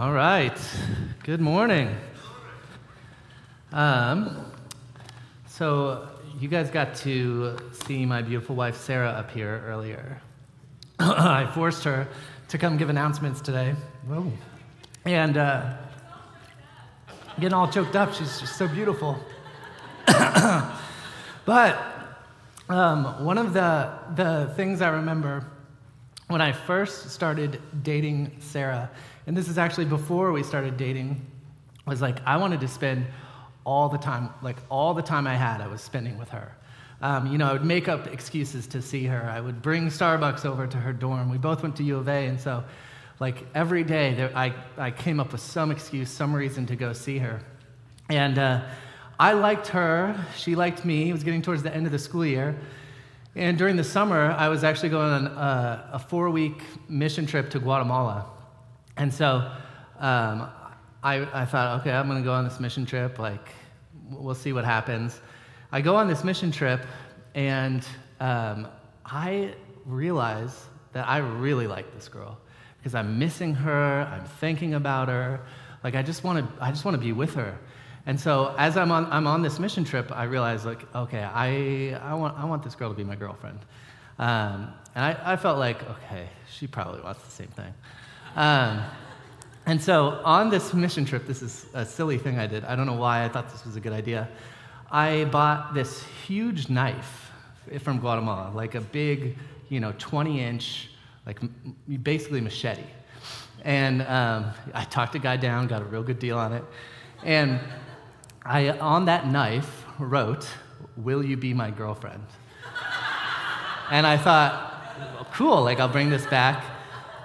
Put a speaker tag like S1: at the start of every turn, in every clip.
S1: All right. Good morning. Um, so, you guys got to see my beautiful wife Sarah up here earlier. I forced her to come give announcements today. Whoa. And uh, getting all choked up. She's just so beautiful. but um, one of the, the things I remember when I first started dating Sarah, and this is actually before we started dating, was like I wanted to spend all the time, like all the time I had, I was spending with her. Um, you know, I would make up excuses to see her. I would bring Starbucks over to her dorm. We both went to U of A, and so, like every day, there, I, I came up with some excuse, some reason to go see her. And uh, I liked her. She liked me. It was getting towards the end of the school year. And during the summer, I was actually going on a, a four week mission trip to Guatemala. And so um, I, I thought, okay, I'm going to go on this mission trip. Like, we'll see what happens. I go on this mission trip, and um, I realize that I really like this girl because I'm missing her. I'm thinking about her. Like, I just want to, I just want to be with her. And so as I'm on, I'm on this mission trip, I realize, like, okay, I, I, want, I want this girl to be my girlfriend. Um, and I, I felt like, okay, she probably wants the same thing. Um, and so on this mission trip, this is a silly thing I did. I don't know why I thought this was a good idea. I bought this huge knife from Guatemala, like a big, you know, 20 inch, like basically machete. And um, I talked a guy down, got a real good deal on it. And I, on that knife, wrote, Will you be my girlfriend? and I thought, well, cool, like I'll bring this back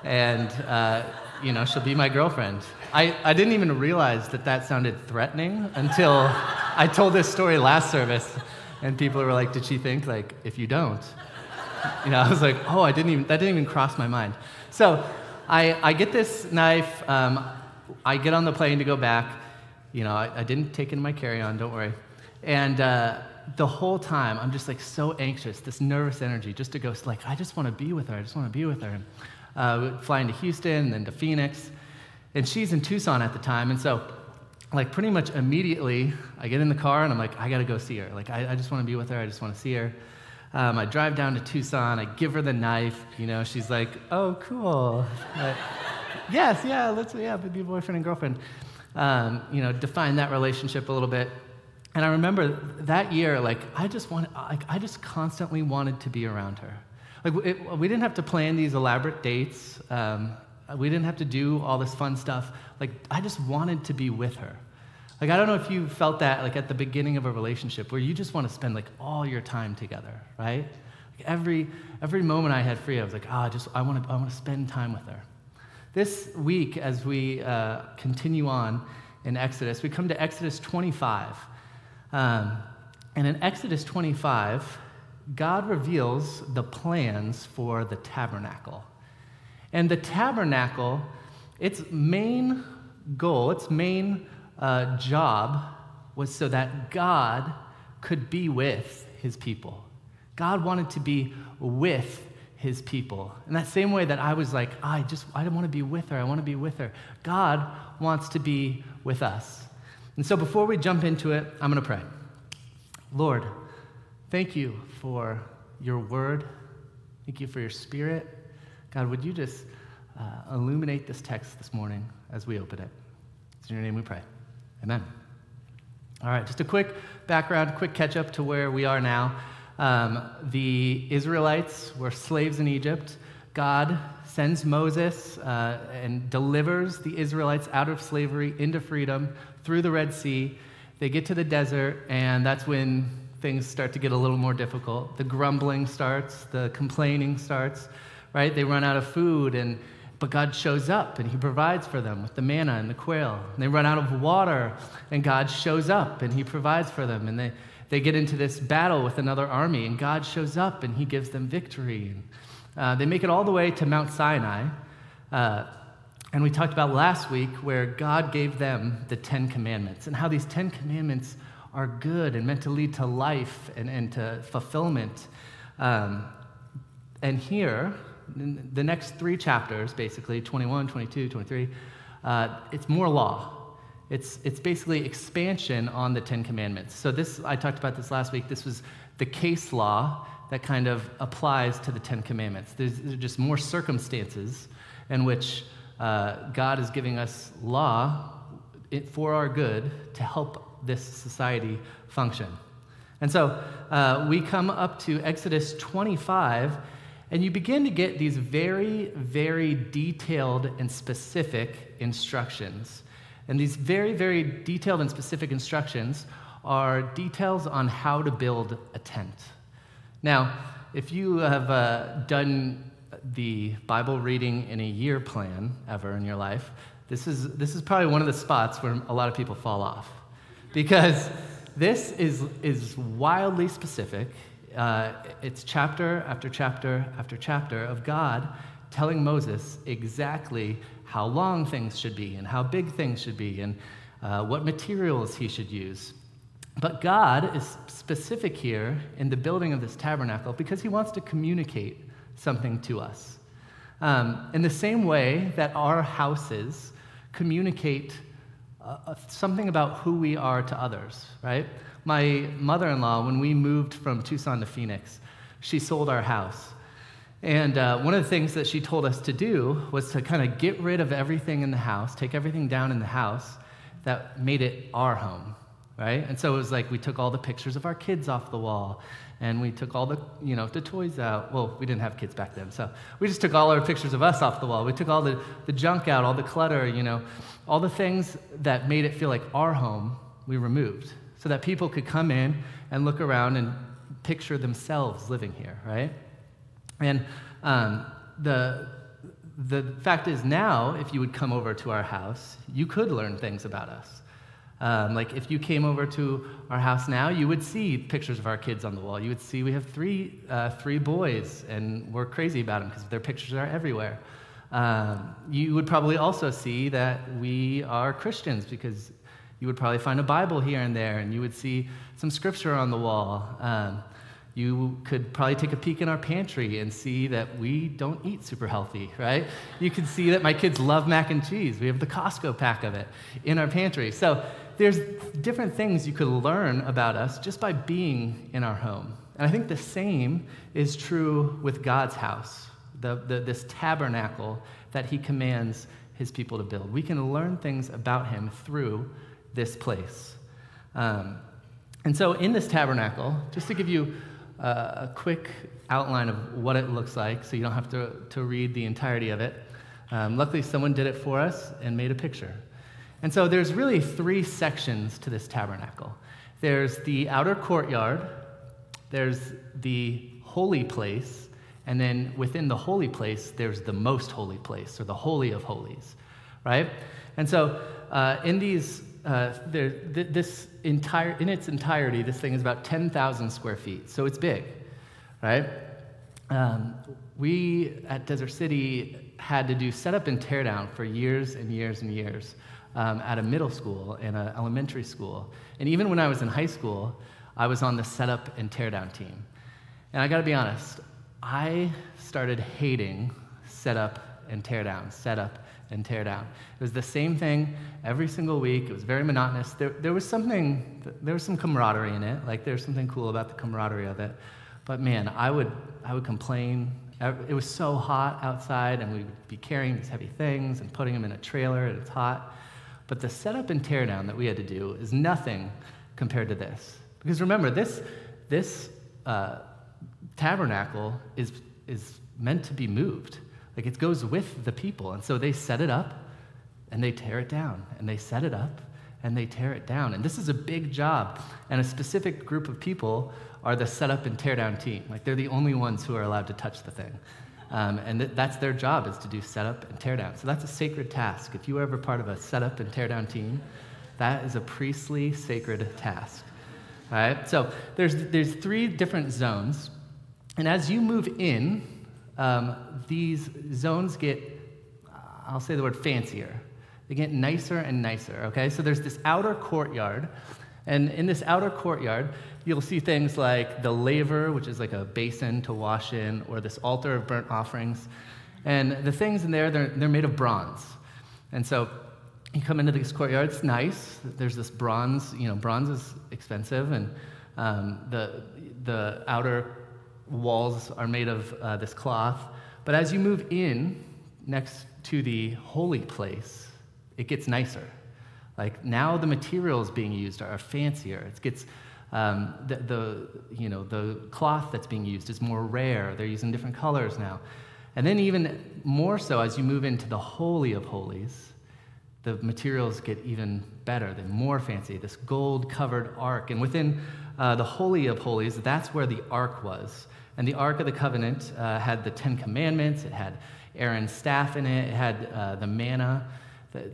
S1: and, uh, you know, she'll be my girlfriend. I, I didn't even realize that that sounded threatening until I told this story last service and people were like, Did she think, like, if you don't? You know, I was like, Oh, I didn't even, that didn't even cross my mind. So I, I get this knife, um, I get on the plane to go back. You know, I, I didn't take in my carry on, don't worry. And uh, the whole time, I'm just like so anxious, this nervous energy, just to go, like, I just want to be with her. I just want to be with her. And, uh, flying to Houston, then to Phoenix. And she's in Tucson at the time. And so, like, pretty much immediately, I get in the car and I'm like, I got to go see her. Like, I, I just want to be with her. I just want to see her. Um, I drive down to Tucson. I give her the knife. You know, she's like, oh, cool. yes, yeah, let's, yeah, be boyfriend and girlfriend um, you know, define that relationship a little bit. And I remember that year, like, I just wanted, like, I just constantly wanted to be around her. Like, it, we didn't have to plan these elaborate dates. Um, we didn't have to do all this fun stuff. Like, I just wanted to be with her. Like, I don't know if you felt that, like, at the beginning of a relationship where you just want to spend, like, all your time together, right? Like, every, every moment I had free, I was like, ah, oh, just, I want to, I want to spend time with her. This week, as we uh, continue on in Exodus, we come to Exodus 25. Um, and in Exodus 25, God reveals the plans for the tabernacle. And the tabernacle, its main goal, its main uh, job was so that God could be with his people. God wanted to be with his people. In that same way that I was like, I just, I don't want to be with her. I want to be with her. God wants to be with us. And so before we jump into it, I'm going to pray. Lord, thank you for your word. Thank you for your spirit. God, would you just uh, illuminate this text this morning as we open it? It's in your name we pray. Amen. All right, just a quick background, quick catch up to where we are now. Um, the Israelites were slaves in Egypt. God sends Moses uh, and delivers the Israelites out of slavery into freedom through the Red Sea. They get to the desert, and that's when things start to get a little more difficult. The grumbling starts, the complaining starts, right? They run out of food, and but God shows up and He provides for them with the manna and the quail. And they run out of water, and God shows up and He provides for them. And they they get into this battle with another army, and God shows up and he gives them victory. Uh, they make it all the way to Mount Sinai. Uh, and we talked about last week where God gave them the Ten Commandments and how these Ten Commandments are good and meant to lead to life and, and to fulfillment. Um, and here, the next three chapters, basically 21, 22, 23, uh, it's more law. It's, it's basically expansion on the Ten Commandments. So, this, I talked about this last week. This was the case law that kind of applies to the Ten Commandments. There's, there's just more circumstances in which uh, God is giving us law for our good to help this society function. And so uh, we come up to Exodus 25, and you begin to get these very, very detailed and specific instructions. And these very, very detailed and specific instructions are details on how to build a tent. Now, if you have uh, done the Bible reading in a year plan ever in your life, this is, this is probably one of the spots where a lot of people fall off. Because this is, is wildly specific. Uh, it's chapter after chapter after chapter of God telling Moses exactly how long things should be and how big things should be and uh, what materials he should use. But God is specific here in the building of this tabernacle because he wants to communicate something to us. Um, in the same way that our houses communicate uh, uh something about who we are to others, right? My mother in law, when we moved from Tucson to Phoenix, she sold our house. And uh, one of the things that she told us to do was to kind of get rid of everything in the house, take everything down in the house that made it our home, right? And so it was like we took all the pictures of our kids off the wall, and we took all the, you know, the toys out. Well, we didn't have kids back then, so we just took all our pictures of us off the wall. We took all the, the junk out, all the clutter, you know, all the things that made it feel like our home, we removed, so that people could come in and look around and picture themselves living here, right? And um, the, the fact is, now, if you would come over to our house, you could learn things about us. Um, like if you came over to our house now, you would see pictures of our kids on the wall. You would see we have three, uh, three boys, and we're crazy about them because their pictures are everywhere. Um, you would probably also see that we are Christians because you would probably find a Bible here and there, and you would see some scripture on the wall. Um, you could probably take a peek in our pantry and see that we don't eat super healthy, right? You can see that my kids love mac and cheese. We have the Costco pack of it in our pantry. So there's different things you could learn about us just by being in our home. And I think the same is true with God's house, the, the, this tabernacle that He commands His people to build. We can learn things about Him through this place. Um, and so, in this tabernacle, just to give you a quick outline of what it looks like so you don't have to, to read the entirety of it. Um, luckily, someone did it for us and made a picture. And so there's really three sections to this tabernacle there's the outer courtyard, there's the holy place, and then within the holy place, there's the most holy place, or the holy of holies, right? And so uh, in these uh, there, th- this entire, in its entirety, this thing is about 10,000 square feet, so it's big, right? Um, we at Desert City had to do setup and teardown for years and years and years um, at a middle school and an elementary school. And even when I was in high school, I was on the setup and teardown team. And I gotta be honest, I started hating setup and teardown, setup and tear down. It was the same thing every single week. It was very monotonous. There, there was something, there was some camaraderie in it. Like there's something cool about the camaraderie of it. But man, I would, I would complain. It was so hot outside, and we would be carrying these heavy things and putting them in a trailer, and it's hot. But the setup and teardown that we had to do is nothing compared to this. Because remember, this, this uh, tabernacle is, is meant to be moved. Like it goes with the people. And so they set it up and they tear it down, and they set it up and they tear it down. And this is a big job. And a specific group of people are the set up and tear down team. Like they're the only ones who are allowed to touch the thing. Um, and th- that's their job is to do setup and tear down. So that's a sacred task. If you were ever part of a setup and tear down team, that is a priestly sacred task. All right? So there's, there's three different zones. And as you move in, um, these zones get, I'll say the word fancier. They get nicer and nicer, okay? So there's this outer courtyard, and in this outer courtyard, you'll see things like the laver, which is like a basin to wash in, or this altar of burnt offerings. And the things in there, they're, they're made of bronze. And so you come into this courtyard. It's nice. There's this bronze. You know, bronze is expensive, and um, the the outer walls are made of uh, this cloth. But as you move in next to the holy place, it gets nicer. Like now, the materials being used are fancier. It gets um, the, the, you know, the cloth that's being used is more rare. They're using different colors now. And then, even more so, as you move into the Holy of Holies, the materials get even better. They're more fancy. This gold covered ark. And within uh, the Holy of Holies, that's where the ark was. And the Ark of the Covenant uh, had the Ten Commandments, it had Aaron's staff in it, it had uh, the manna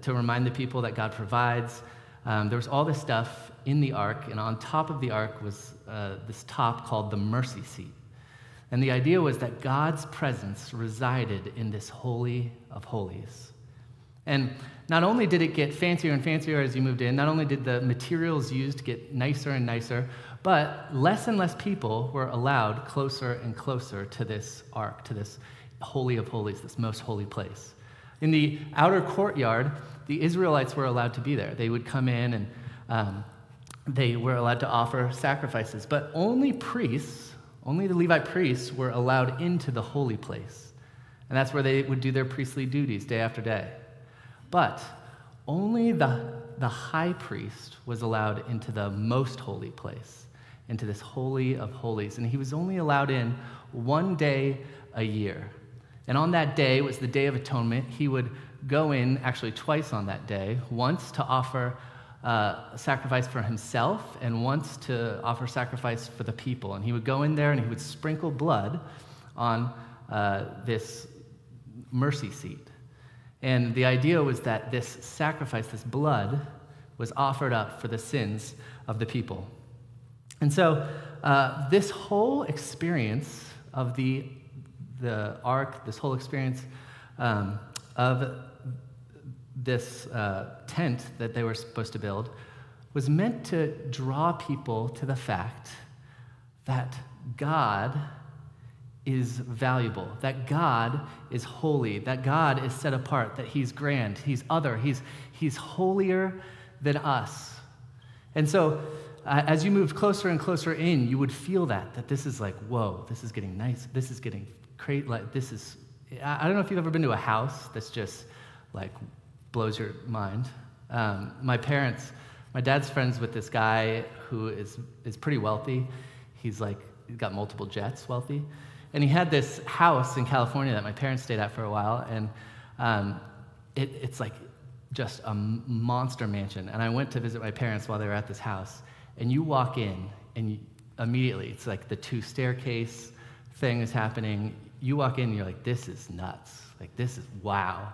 S1: to remind the people that God provides. Um, there was all this stuff in the ark, and on top of the ark was uh, this top called the mercy seat. And the idea was that God's presence resided in this holy of holies. And not only did it get fancier and fancier as you moved in, not only did the materials used get nicer and nicer, but less and less people were allowed closer and closer to this ark, to this holy of holies, this most holy place. In the outer courtyard, the Israelites were allowed to be there. They would come in and um, they were allowed to offer sacrifices, but only priests, only the Levite priests, were allowed into the holy place. And that's where they would do their priestly duties day after day. But only the, the high priest was allowed into the most holy place, into this holy of holies. And he was only allowed in one day a year. And on that day was the Day of Atonement. He would go in actually twice on that day, once to offer uh, sacrifice for himself and once to offer sacrifice for the people. And he would go in there and he would sprinkle blood on uh, this mercy seat. And the idea was that this sacrifice, this blood, was offered up for the sins of the people. And so, uh, this whole experience of the the ark, this whole experience um, of this uh, tent that they were supposed to build, was meant to draw people to the fact that God is valuable, that God is holy, that God is set apart, that He's grand, He's other, He's, he's holier than us. And so, as you moved closer and closer in, you would feel that, that this is like, whoa, this is getting nice, this is getting create like this is i don't know if you've ever been to a house that's just like blows your mind. Um, my parents my dad's friends with this guy who is is pretty wealthy. He's like he's got multiple jets wealthy. And he had this house in california that my parents stayed at for a while and um, it, it's like just a monster mansion. And i went to visit my parents while they were at this house and you walk in and you, immediately it's like the two staircase thing is happening you walk in and you're like, this is nuts. Like, this is wow.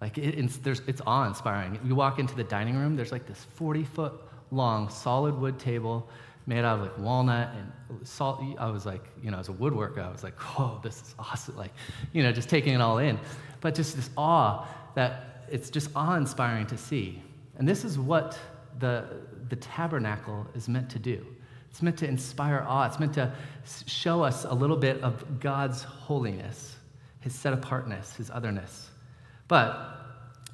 S1: Like, it, it's, it's awe inspiring. You walk into the dining room, there's like this 40 foot long solid wood table made out of like walnut and salt. I was like, you know, as a woodworker, I was like, whoa, this is awesome. Like, you know, just taking it all in. But just this awe that it's just awe inspiring to see. And this is what the, the tabernacle is meant to do. It's meant to inspire awe. It's meant to show us a little bit of God's holiness, his set apartness, his otherness. But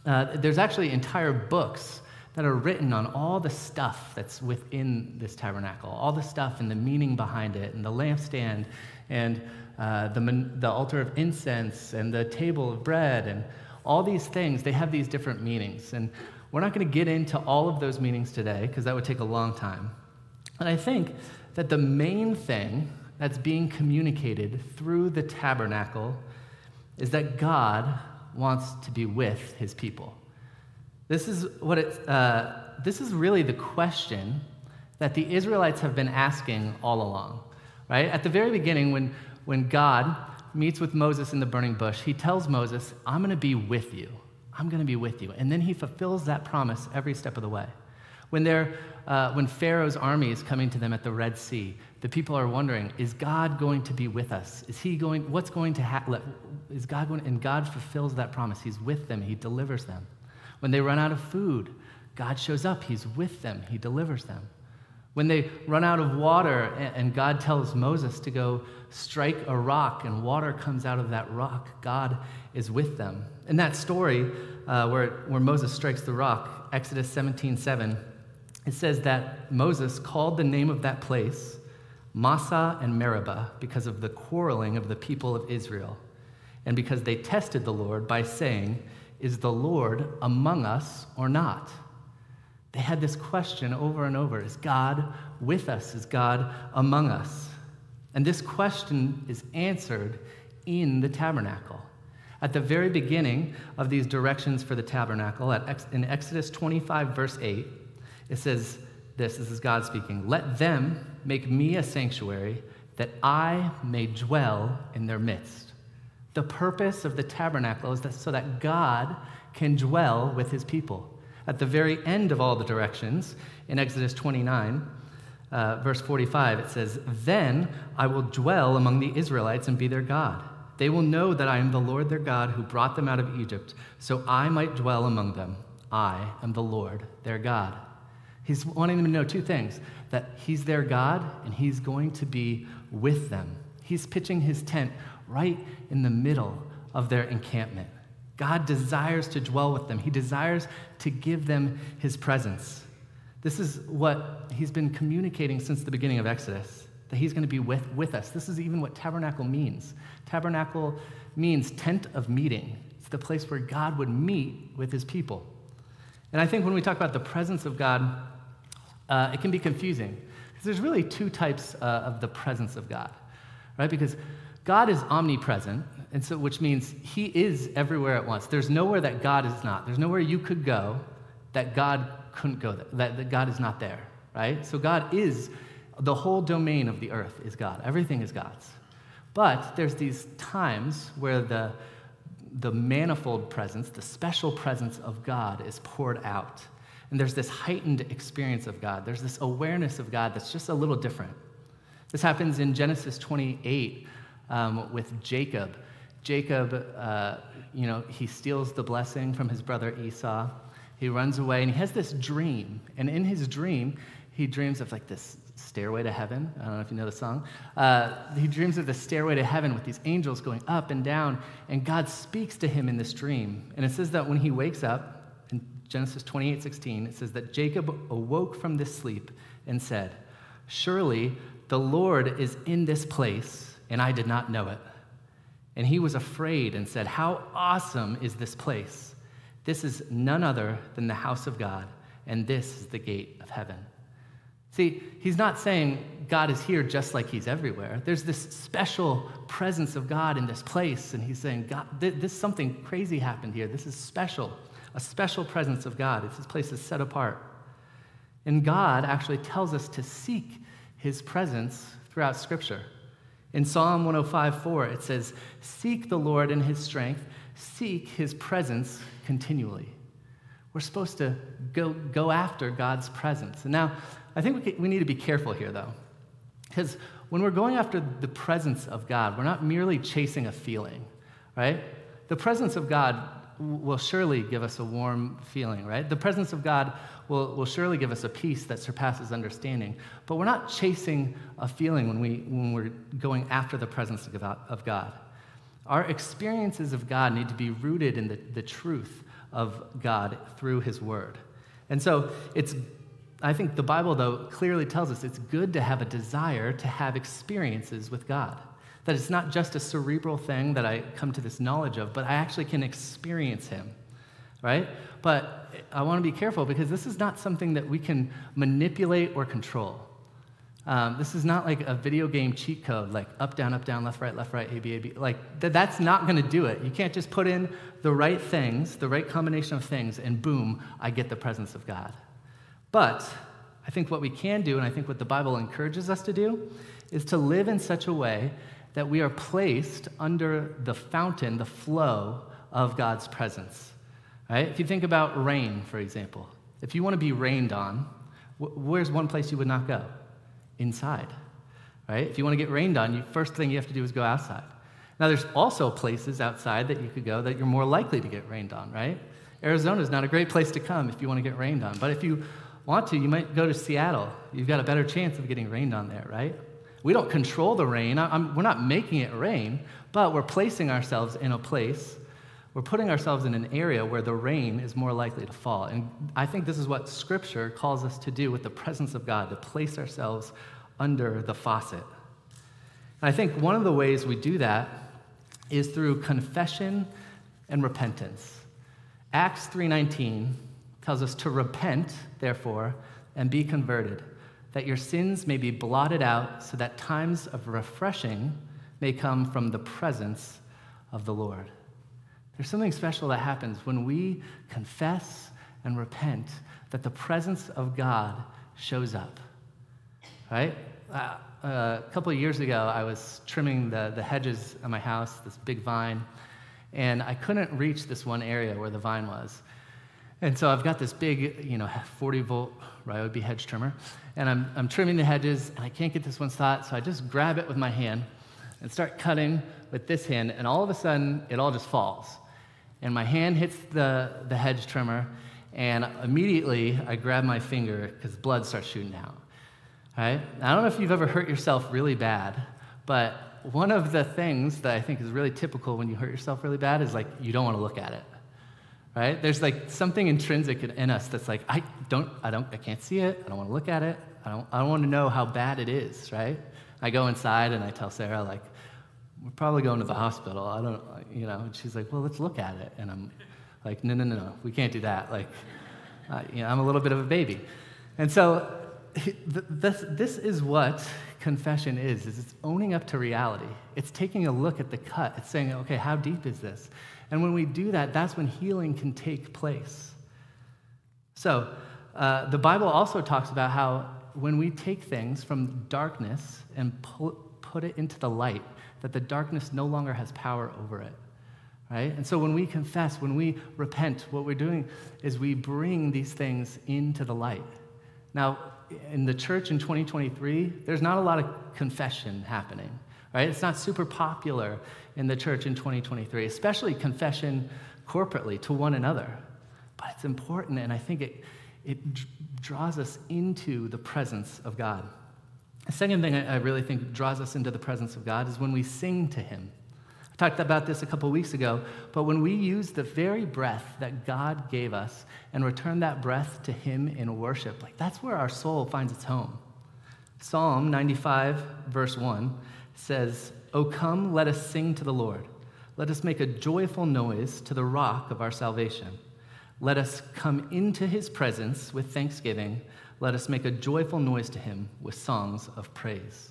S1: uh, there's actually entire books that are written on all the stuff that's within this tabernacle, all the stuff and the meaning behind it, and the lampstand, and uh, the, the altar of incense, and the table of bread, and all these things. They have these different meanings. And we're not going to get into all of those meanings today because that would take a long time. And I think that the main thing that's being communicated through the tabernacle is that God wants to be with his people. This is what it, uh, this is really the question that the Israelites have been asking all along, right? At the very beginning, when, when God meets with Moses in the burning bush, he tells Moses, I'm going to be with you. I'm going to be with you. And then he fulfills that promise every step of the way. When, uh, when Pharaoh's army is coming to them at the Red Sea, the people are wondering, is God going to be with us? Is he going, what's going to happen? Is God going, and God fulfills that promise. He's with them, He delivers them. When they run out of food, God shows up, He's with them, He delivers them. When they run out of water and God tells Moses to go strike a rock and water comes out of that rock, God is with them. In that story uh, where, where Moses strikes the rock, Exodus 17 7, it says that Moses called the name of that place Massah and Meribah because of the quarreling of the people of Israel, and because they tested the Lord by saying, Is the Lord among us or not? They had this question over and over Is God with us? Is God among us? And this question is answered in the tabernacle. At the very beginning of these directions for the tabernacle, at, in Exodus 25, verse 8, it says this this is God speaking Let them make me a sanctuary that I may dwell in their midst. The purpose of the tabernacle is that so that God can dwell with his people. At the very end of all the directions, in Exodus 29, uh, verse 45, it says, Then I will dwell among the Israelites and be their God. They will know that I am the Lord their God who brought them out of Egypt, so I might dwell among them. I am the Lord their God. He's wanting them to know two things that He's their God and He's going to be with them. He's pitching His tent right in the middle of their encampment. God desires to dwell with them, He desires to give them His presence. This is what He's been communicating since the beginning of Exodus that He's going to be with, with us. This is even what tabernacle means. Tabernacle means tent of meeting, it's the place where God would meet with His people. And I think when we talk about the presence of God, uh, it can be confusing. Because there's really two types uh, of the presence of God, right? Because God is omnipresent, and so, which means He is everywhere at once. There's nowhere that God is not. There's nowhere you could go that God couldn't go, that, that God is not there, right? So God is, the whole domain of the earth is God. Everything is God's. But there's these times where the, the manifold presence, the special presence of God is poured out. And there's this heightened experience of God. There's this awareness of God that's just a little different. This happens in Genesis 28 um, with Jacob. Jacob, uh, you know, he steals the blessing from his brother Esau. He runs away and he has this dream. And in his dream, he dreams of like this stairway to heaven. I don't know if you know the song. Uh, he dreams of the stairway to heaven with these angels going up and down. And God speaks to him in this dream. And it says that when he wakes up, in Genesis 28 16, it says that Jacob awoke from this sleep and said, Surely the Lord is in this place, and I did not know it. And he was afraid and said, How awesome is this place! This is none other than the house of God, and this is the gate of heaven. See, he's not saying God is here just like he's everywhere. There's this special presence of God in this place, and he's saying, God, this something crazy happened here. This is special a special presence of God. It's this place is set apart. And God actually tells us to seek his presence throughout Scripture. In Psalm 105 4, it says, Seek the Lord in his strength, seek his presence continually. We're supposed to go, go after God's presence. And now, I think we, we need to be careful here, though, because when we're going after the presence of God, we're not merely chasing a feeling, right? The presence of God will surely give us a warm feeling, right? The presence of God will, will surely give us a peace that surpasses understanding. But we're not chasing a feeling when, we, when we're going after the presence of God. Our experiences of God need to be rooted in the, the truth of God through His Word. And so it's, I think the Bible, though, clearly tells us it's good to have a desire to have experiences with God. That it's not just a cerebral thing that I come to this knowledge of, but I actually can experience Him, right? But I want to be careful because this is not something that we can manipulate or control. Um, this is not like a video game cheat code, like up, down, up, down, left, right, left, right, A, B, A, B. Like, th- that's not going to do it. You can't just put in the right things, the right combination of things, and boom, I get the presence of God. But I think what we can do, and I think what the Bible encourages us to do, is to live in such a way that we are placed under the fountain, the flow of God's presence. Right? If you think about rain, for example, if you want to be rained on, where's one place you would not go? Inside. Right? If you want to get rained on, you, first thing you have to do is go outside. Now, there's also places outside that you could go that you're more likely to get rained on, right? Arizona is not a great place to come if you want to get rained on. But if you want to, you might go to Seattle. You've got a better chance of getting rained on there, right? We don't control the rain. I'm, we're not making it rain, but we're placing ourselves in a place, we're putting ourselves in an area where the rain is more likely to fall. And I think this is what Scripture calls us to do with the presence of God, to place ourselves under the faucet. And I think one of the ways we do that is through confession and repentance. Acts 3:19 tells us to repent, therefore, and be converted, that your sins may be blotted out, so that times of refreshing may come from the presence of the Lord. There's something special that happens when we confess and repent that the presence of God shows up. Right? Uh, a couple of years ago, I was trimming the, the hedges of my house, this big vine, and I couldn't reach this one area where the vine was. And so I've got this big, you know, 40 volt Ryobi hedge trimmer, and I'm, I'm trimming the hedges, and I can't get this one spot, so I just grab it with my hand and start cutting with this hand, and all of a sudden, it all just falls. And my hand hits the, the hedge trimmer, and immediately I grab my finger because blood starts shooting out. Right? I don't know if you've ever hurt yourself really bad, but one of the things that I think is really typical when you hurt yourself really bad is like you don't want to look at it. Right? There's like something intrinsic in us that's like, I don't, I don't, I can't see it. I don't want to look at it. I don't, I don't want to know how bad it is, right? I go inside and I tell Sarah, like, we're probably going to the hospital. I don't, you know, and she's like, well, let's look at it. And I'm like, no, no, no, no, we can't do that. Like, uh, you know, I'm a little bit of a baby. And so this, this is what confession is, is it's owning up to reality. It's taking a look at the cut. It's saying, okay, how deep is this? And when we do that, that's when healing can take place. So uh, the Bible also talks about how when we take things from darkness and pull, put it into the light, that the darkness no longer has power over it. Right? And so when we confess, when we repent, what we're doing is we bring these things into the light. Now, in the church in 2023, there's not a lot of confession happening, right? It's not super popular in the church in 2023, especially confession corporately to one another. But it's important, and I think it, it draws us into the presence of God. The second thing I really think draws us into the presence of God is when we sing to Him I talked about this a couple weeks ago, but when we use the very breath that God gave us and return that breath to Him in worship, like that's where our soul finds its home. Psalm 95, verse 1 says, O come, let us sing to the Lord. Let us make a joyful noise to the rock of our salvation. Let us come into his presence with thanksgiving. Let us make a joyful noise to him with songs of praise.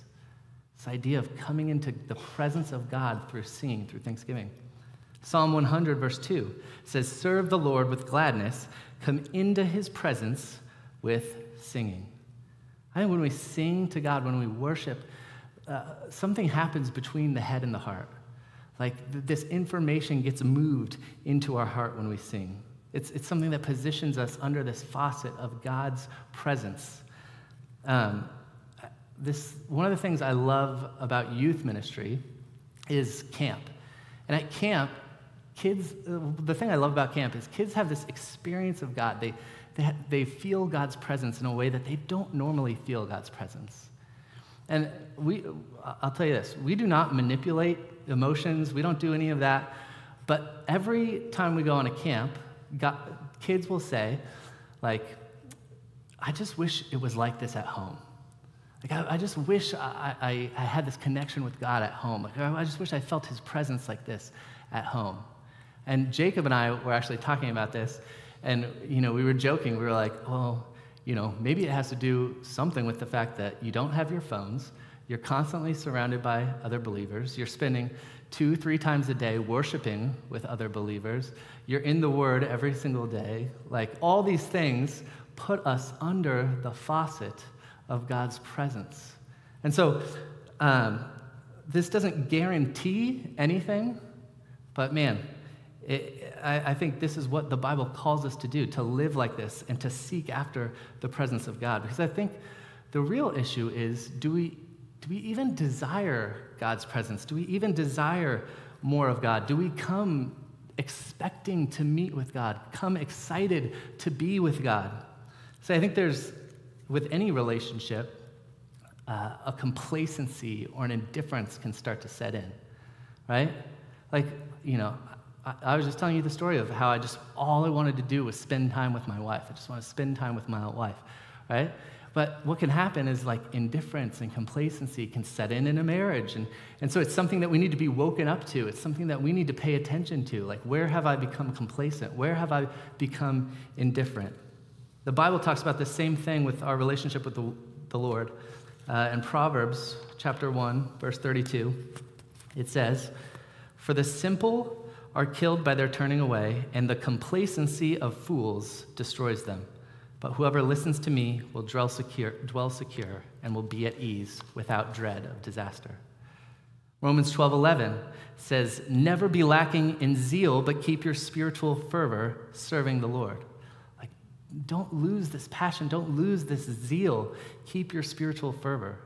S1: This idea of coming into the presence of God through singing, through thanksgiving. Psalm 100, verse 2 says, Serve the Lord with gladness, come into his presence with singing. I think when we sing to God, when we worship, uh, something happens between the head and the heart. Like th- this information gets moved into our heart when we sing. It's, it's something that positions us under this faucet of God's presence. Um, this, one of the things I love about youth ministry is camp. And at camp, kids, the thing I love about camp is kids have this experience of God. They, they, they feel God's presence in a way that they don't normally feel God's presence. And we, I'll tell you this we do not manipulate emotions, we don't do any of that. But every time we go on a camp, God, kids will say, like, I just wish it was like this at home. Like, I, I just wish I, I, I, had this connection with God at home. Like, I just wish I felt his presence like this at home. And Jacob and I were actually talking about this, and, you know, we were joking. We were like, well, you know, maybe it has to do something with the fact that you don't have your phones, you're constantly surrounded by other believers, you're spending two, three times a day worshiping with other believers, you're in the Word every single day. Like, all these things put us under the faucet of God's presence. And so, um, this doesn't guarantee anything, but man, it, I, I, think this is what the Bible calls us to do to live like this and to seek after the presence of God. Because I think the real issue is do we, do we even desire God's presence? Do we even desire more of God? Do we come expecting to meet with God, come excited to be with God? So I think there's, with any relationship, uh, a complacency or an indifference can start to set in, right? Like, you know, I, I, was just telling you the story of how I just, all I wanted to do was spend time with my wife. I just want to spend time with my wife, right? But what can happen is like indifference and complacency can set in in a marriage. And, and so it's something that we need to be woken up to. It's something that we need to pay attention to. Like, where have I become complacent? Where have I become indifferent? The Bible talks about the same thing with our relationship with the, the Lord. Uh, in Proverbs chapter 1, verse 32, it says, For the simple are killed by their turning away, and the complacency of fools destroys them. But whoever listens to me will dwell secure, dwell secure and will be at ease without dread of disaster. Romans 12:11 says, "Never be lacking in zeal, but keep your spiritual fervor serving the Lord." Like don't lose this passion, don't lose this zeal. Keep your spiritual fervor.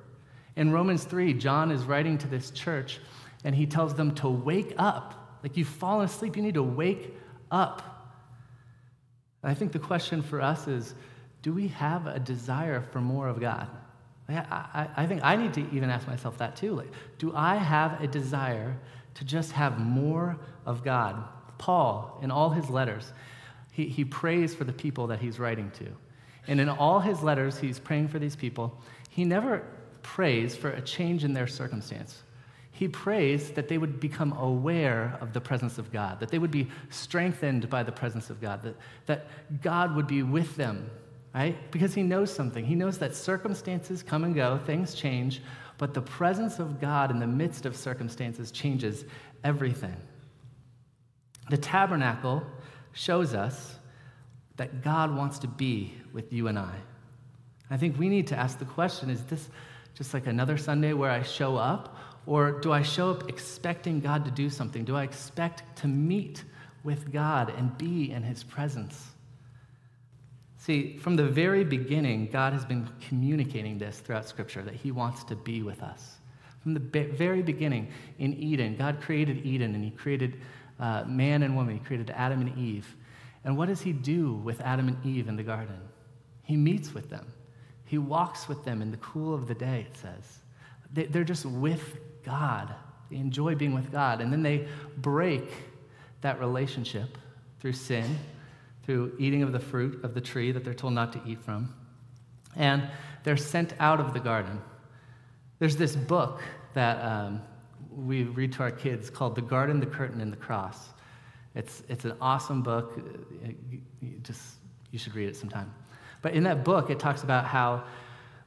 S1: In Romans 3, John is writing to this church and he tells them to wake up. Like you've fallen asleep, you need to wake up. I think the question for us is do we have a desire for more of God? I, I, I, think I need to even ask myself that too. Like, do I have a desire to just have more of God? Paul, in all his letters, he, he prays for the people that he's writing to. And in all his letters, he's praying for these people. He never prays for a change in their circumstance. He prays that they would become aware of the presence of God, that they would be strengthened by the presence of God, that, that God would be with them, right? Because he knows something. He knows that circumstances come and go, things change, but the presence of God in the midst of circumstances changes everything. The tabernacle shows us that God wants to be with you and I. I think we need to ask the question is this just like another Sunday where I show up? Or do I show up expecting God to do something? Do I expect to meet with God and be in His presence? See, from the very beginning, God has been communicating this throughout Scripture that He wants to be with us. From the very beginning in Eden, God created Eden and He created uh, man and woman. He created Adam and Eve. And what does He do with Adam and Eve in the garden? He meets with them, He walks with them in the cool of the day, it says. They're just with God. They enjoy being with God. And then they break that relationship through sin, through eating of the fruit of the tree that they're told not to eat from. And they're sent out of the garden. There's this book that um, we read to our kids called The Garden, the Curtain, and the Cross. It's, it's an awesome book. You just, you should read it sometime. But in that book, it talks about how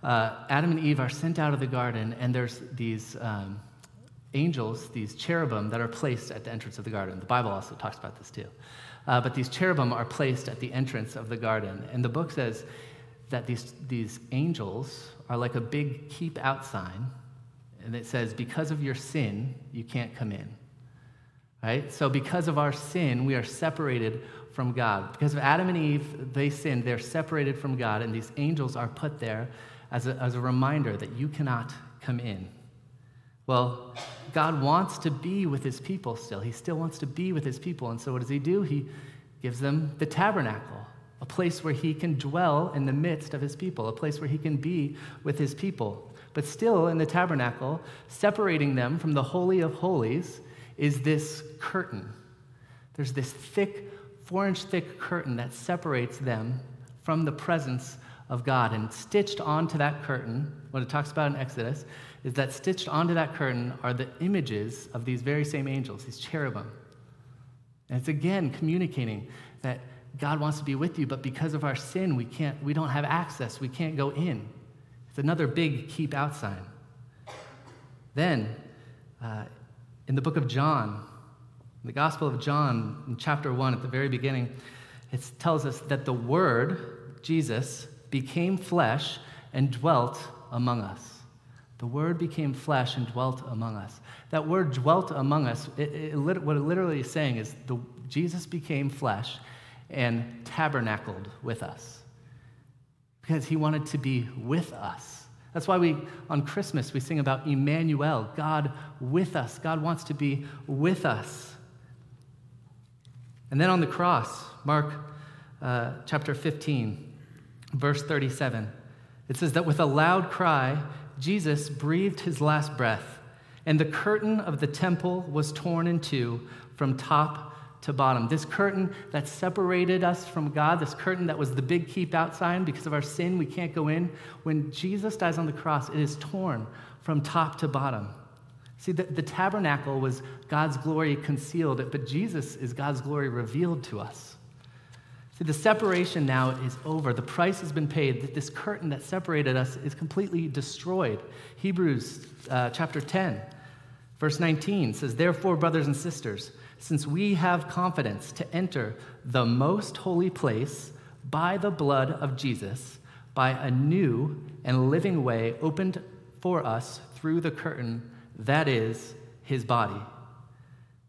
S1: uh, Adam and Eve are sent out of the garden, and there's these um, angels, these cherubim, that are placed at the entrance of the garden. The Bible also talks about this too. Uh, but these cherubim are placed at the entrance of the garden. And the book says that these, these angels are like a big keep out sign. And it says, because of your sin, you can't come in. Right? So, because of our sin, we are separated from God. Because of Adam and Eve, they sinned, they're separated from God, and these angels are put there as a, as a reminder that you cannot come in. Well, God wants to be with his people still. He still wants to be with his people. And so, what does he do? He gives them the tabernacle, a place where he can dwell in the midst of his people, a place where he can be with his people. But still, in the tabernacle, separating them from the Holy of Holies is this curtain. There's this thick, four inch thick curtain that separates them from the presence of God. And stitched onto that curtain, what it talks about in Exodus, is that stitched onto that curtain are the images of these very same angels, these cherubim. And it's again communicating that God wants to be with you, but because of our sin, we can't, we don't have access, we can't go in. It's another big keep out sign. Then, uh, in the book of John, the Gospel of John, in chapter 1, at the very beginning, it tells us that the Word, Jesus, became flesh and dwelt among us. The Word became flesh and dwelt among us. That word dwelt among us, it, it, what it literally is saying is the, Jesus became flesh and tabernacled with us because he wanted to be with us. That's why we, on Christmas, we sing about Emmanuel, God with us. God wants to be with us. And then on the cross, Mark uh, chapter 15, verse 37. It says that with a loud cry, Jesus breathed his last breath, and the curtain of the temple was torn in two from top to bottom. This curtain that separated us from God, this curtain that was the big keep out sign because of our sin, we can't go in. When Jesus dies on the cross, it is torn from top to bottom. See, the, the tabernacle was God's glory concealed, but Jesus is God's glory revealed to us. See, the separation now is over. The price has been paid. This curtain that separated us is completely destroyed. Hebrews uh, chapter 10, verse 19 says, Therefore, brothers and sisters, since we have confidence to enter the most holy place by the blood of Jesus, by a new and living way opened for us through the curtain that is his body.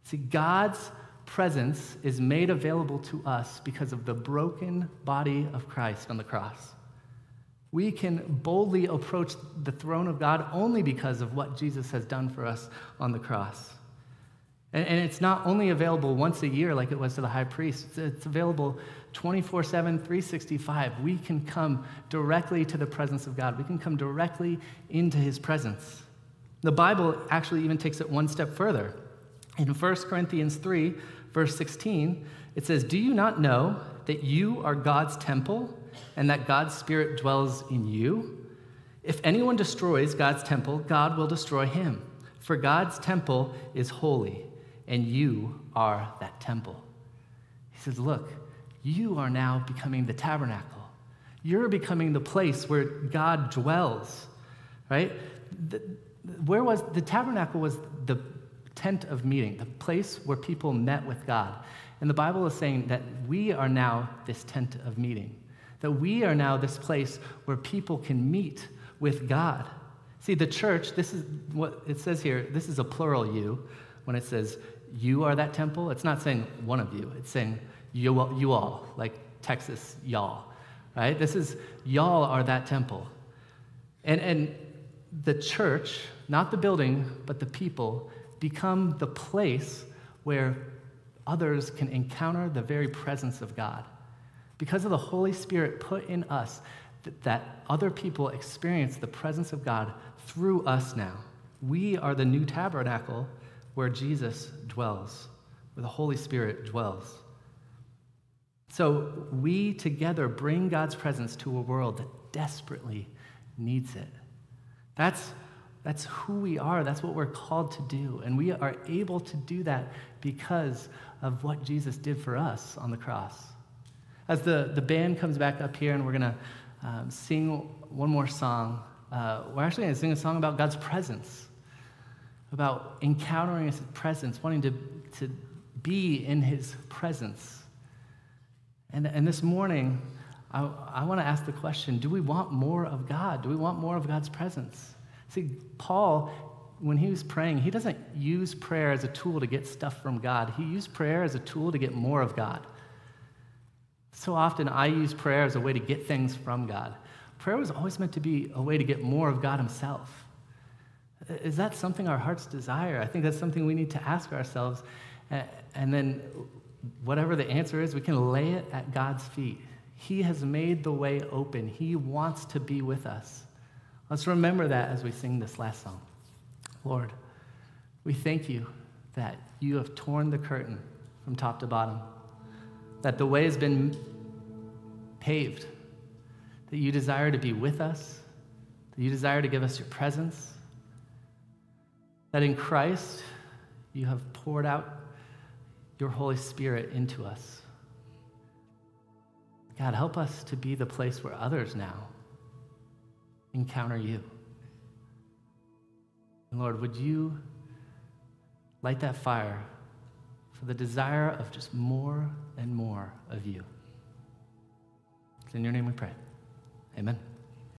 S1: See, God's presence is made available to us because of the broken body of Christ on the cross. We can boldly approach the throne of God only because of what Jesus has done for us on the cross. And, and it's not only available once a year like it was to the high priest, it's, it's available 24 7, 365. We can come directly to the presence of God, we can come directly into his presence. The Bible actually even takes it one step further. In 1 Corinthians 3, verse 16, it says, Do you not know that you are God's temple and that God's Spirit dwells in you? If anyone destroys God's temple, God will destroy him. For God's temple is holy, and you are that temple. He says, Look, you are now becoming the tabernacle. You're becoming the place where God dwells, right? The, where was the tabernacle was the tent of meeting, the place where people met with God. And the Bible is saying that we are now this tent of meeting, that we are now this place where people can meet with God. See, the church, this is what it says here, this is a plural you. When it says you are that temple, it's not saying one of you, it's saying you, all, you all, like Texas, y'all, right? This is y'all are that temple. And, and the church, not the building, but the people, become the place where others can encounter the very presence of God. Because of the Holy Spirit put in us, that, that other people experience the presence of God through us now. We are the new tabernacle where Jesus dwells, where the Holy Spirit dwells. So we together bring God's presence to a world that desperately needs it. That's, that's who we are. That's what we're called to do. And we are able to do that because of what Jesus did for us on the cross. As the, the band comes back up here and we're going to um, sing one more song, uh, we're actually going to sing a song about God's presence, about encountering His presence, wanting to, to be in His presence. And, and this morning, I, I want to ask the question do we want more of God? Do we want more of God's presence? See, Paul, when he was praying, he doesn't use prayer as a tool to get stuff from God, he used prayer as a tool to get more of God. So often I use prayer as a way to get things from God. Prayer was always meant to be a way to get more of God Himself. Is that something our hearts desire? I think that's something we need to ask ourselves. And then, whatever the answer is, we can lay it at God's feet. He has made the way open. He wants to be with us. Let's remember that as we sing this last song. Lord, we thank you that you have torn the curtain from top to bottom, that the way has been paved, that you desire to be with us, that you desire to give us your presence, that in Christ you have poured out your Holy Spirit into us. God, help us to be the place where others now encounter you. And Lord, would you light that fire for the desire of just more and more of you? It's in your name we pray. Amen.